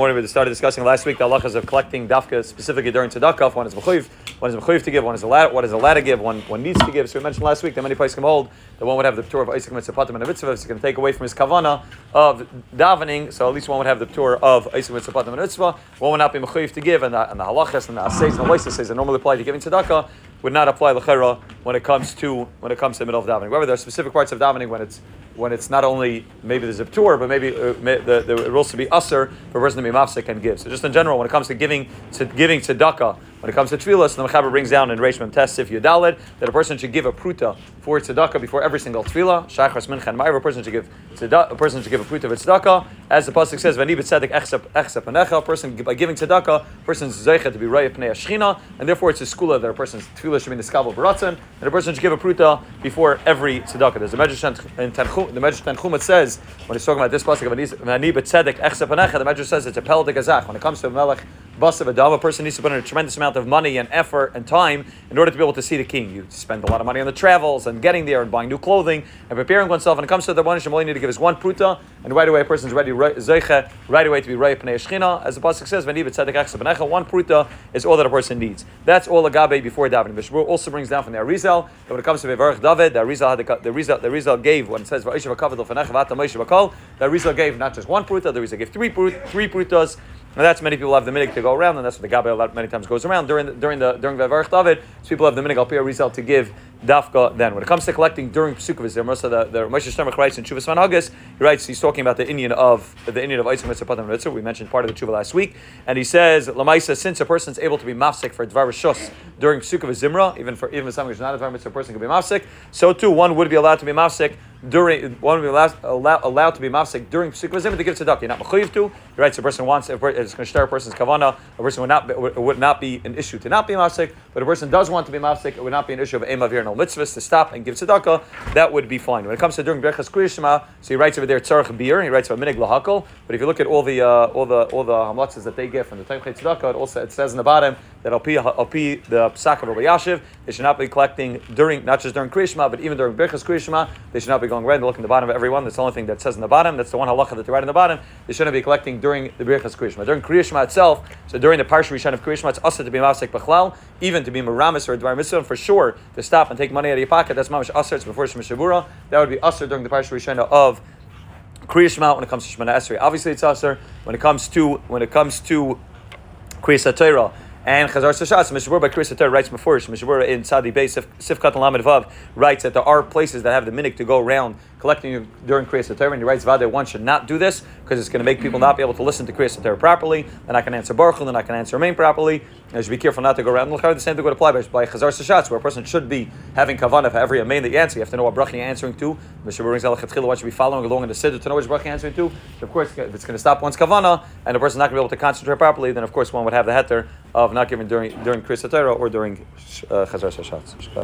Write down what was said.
morning we started discussing last week the halachas of collecting dafka specifically during tzedakah. One is mechuyev, one is mechuyev to give, one is allowed, what is allowed to give, one, one needs to give. So we mentioned last week that many places can hold that one would have the tour of Isaac Mitzvah and. It's going to take away from his kavana of davening. So at least one would have the tour of Isaac Mitzvah and a mitzvah. One would not be mechuyev to give, and the, and the halachas and the asays and the loises that normally apply to giving tzedakah would not apply lechera when it comes to when it comes to the middle of davening. However, there are specific parts of davening when it's when it's not only maybe there's a tour, but maybe uh, may, the, the, it will also be usher for a person to be mafsik and give. So just in general, when it comes to giving to giving tzedakah, when it comes to tefillah, the Mechaber brings down in Reish Mem Test if Yudalid that a person should give a pruta for tzedakah before every single tefillah. Shachas mincha and a person should give a person should give a pruta of tzedakah, as the pasuk says, "V'ani b'tzedek echsep echsep anecha." A person by giving tzedakah, a person's zeicha to be raya pnei ashchina, and therefore it's a skula that a person's tefillah should be in the skabel baratzin, and a person should give a pruta before every tzedakah. There's a medrash in Tanchuma, the medrash Tanchuma it says when he's talking about this pasuk of "V'ani b'tzedek echsep anecha," the medrash says it's a pel de gazach. When it comes to a melech basav adam, a person needs to put in a tremendous amount of money and effort and time in order to be able to see the king. You spend a lot of money on the travels and getting there and buying new clothing and preparing oneself. When it comes to the one all you need to give is one pruta, and right away a person's ready zeicha, right away to be right pnei shchina. As the pasuk says, one pruta is all that a person needs. That's all agabe before davening. Mishmur also brings down from the Arizal that when it comes to Vayevarech David, the Arizal had the, the Arizal, the Arizal gave when it says the Arizal gave not just one pruta, the Arizal gave three three prutas. Now that's many people have the minig to go around, and that's what the gabbai many times goes around during the, during the during the Varech David. So people have the minig al result to give dafka. Then, when it comes to collecting during Pesukei, the most of the the Moshe Sternbuch writes in Teshuvos V'Hanhagos, he writes he's talking about the inyan of the inyan of Isaac Mitzvah Mitzvah. We mentioned part of the Chuvah last week, and he says Lamaisa, since a person is able to be mafsik for Dvar Shus during Pesukei Zimra, even for even something which is not a Dvar Mitzvah, a person can be mafsik. So too, one would be allowed to be mafsik during one would be allowed, allowed, allowed to be mafsik during Zimra to give tzedakah. You're not mechuyev to. He writes a person wants if it's going to start a person's kavana, a person would not be, would not be an issue to not be mafsik, but a person does want to be mafsik, it would not be an issue of emavir no mitzvahs to stop and give tzedakah. That would be fine. When it comes to during brechas kriyishma, so he writes over there tzarech beer. He writes about minig lahakol. But if you look at all the uh, all the all the hamlatzas that they get from the time tzedakah, it also it says in the bottom that al pi the psak of Rav Elyashiv, they should not be collecting during not just during kriyishma, but even during brechas kriyishma, they should not be going right and looking at the bottom of everyone. That's the only thing that says in the bottom. That's the one halacha that they write in the bottom. They shouldn't be collecting during the brechas kriyishma. During kriyishma itself, so during the parsha rishon of kriyishma, it's also to be mafsek b'chlal, even to be meramis or dvar mitzvah, for sure to stop and take money out of your pocket. That's mamish aser. It's before shemishavura. That would be aser during the parsha rishon of Kriya when it comes to Shemoneh Esrei. Obviously, it's aser when it comes to when it comes to Kriya Torah and Chazaras HaShatz, Mishabur by Chris writes before Mishnah Berurah in Sadi Bay Sifkat Lamed writes that there are places that have the minik to go around collecting during Kriyas Torah, and he writes Vade one should not do this because it's going to make people not be able to listen to Kriyas Torah properly. Then I can answer Baruch, they're not going answer Remain properly. You should be careful not to go around. The same thing would apply by Chazaras HaShatz, where a person should be having kavanah for every Amen that you answer. You have to know what bracha you're answering to. Mishnah Berurah brings Elachatchila, what should be following along in the Siddur to know which bracha you're answering to. Of course, if it's going to stop one's kavanah and the person's not going to be able to concentrate properly, then of course one would have the heter of not giving during during Kriyas Torah or during uh, Chazar.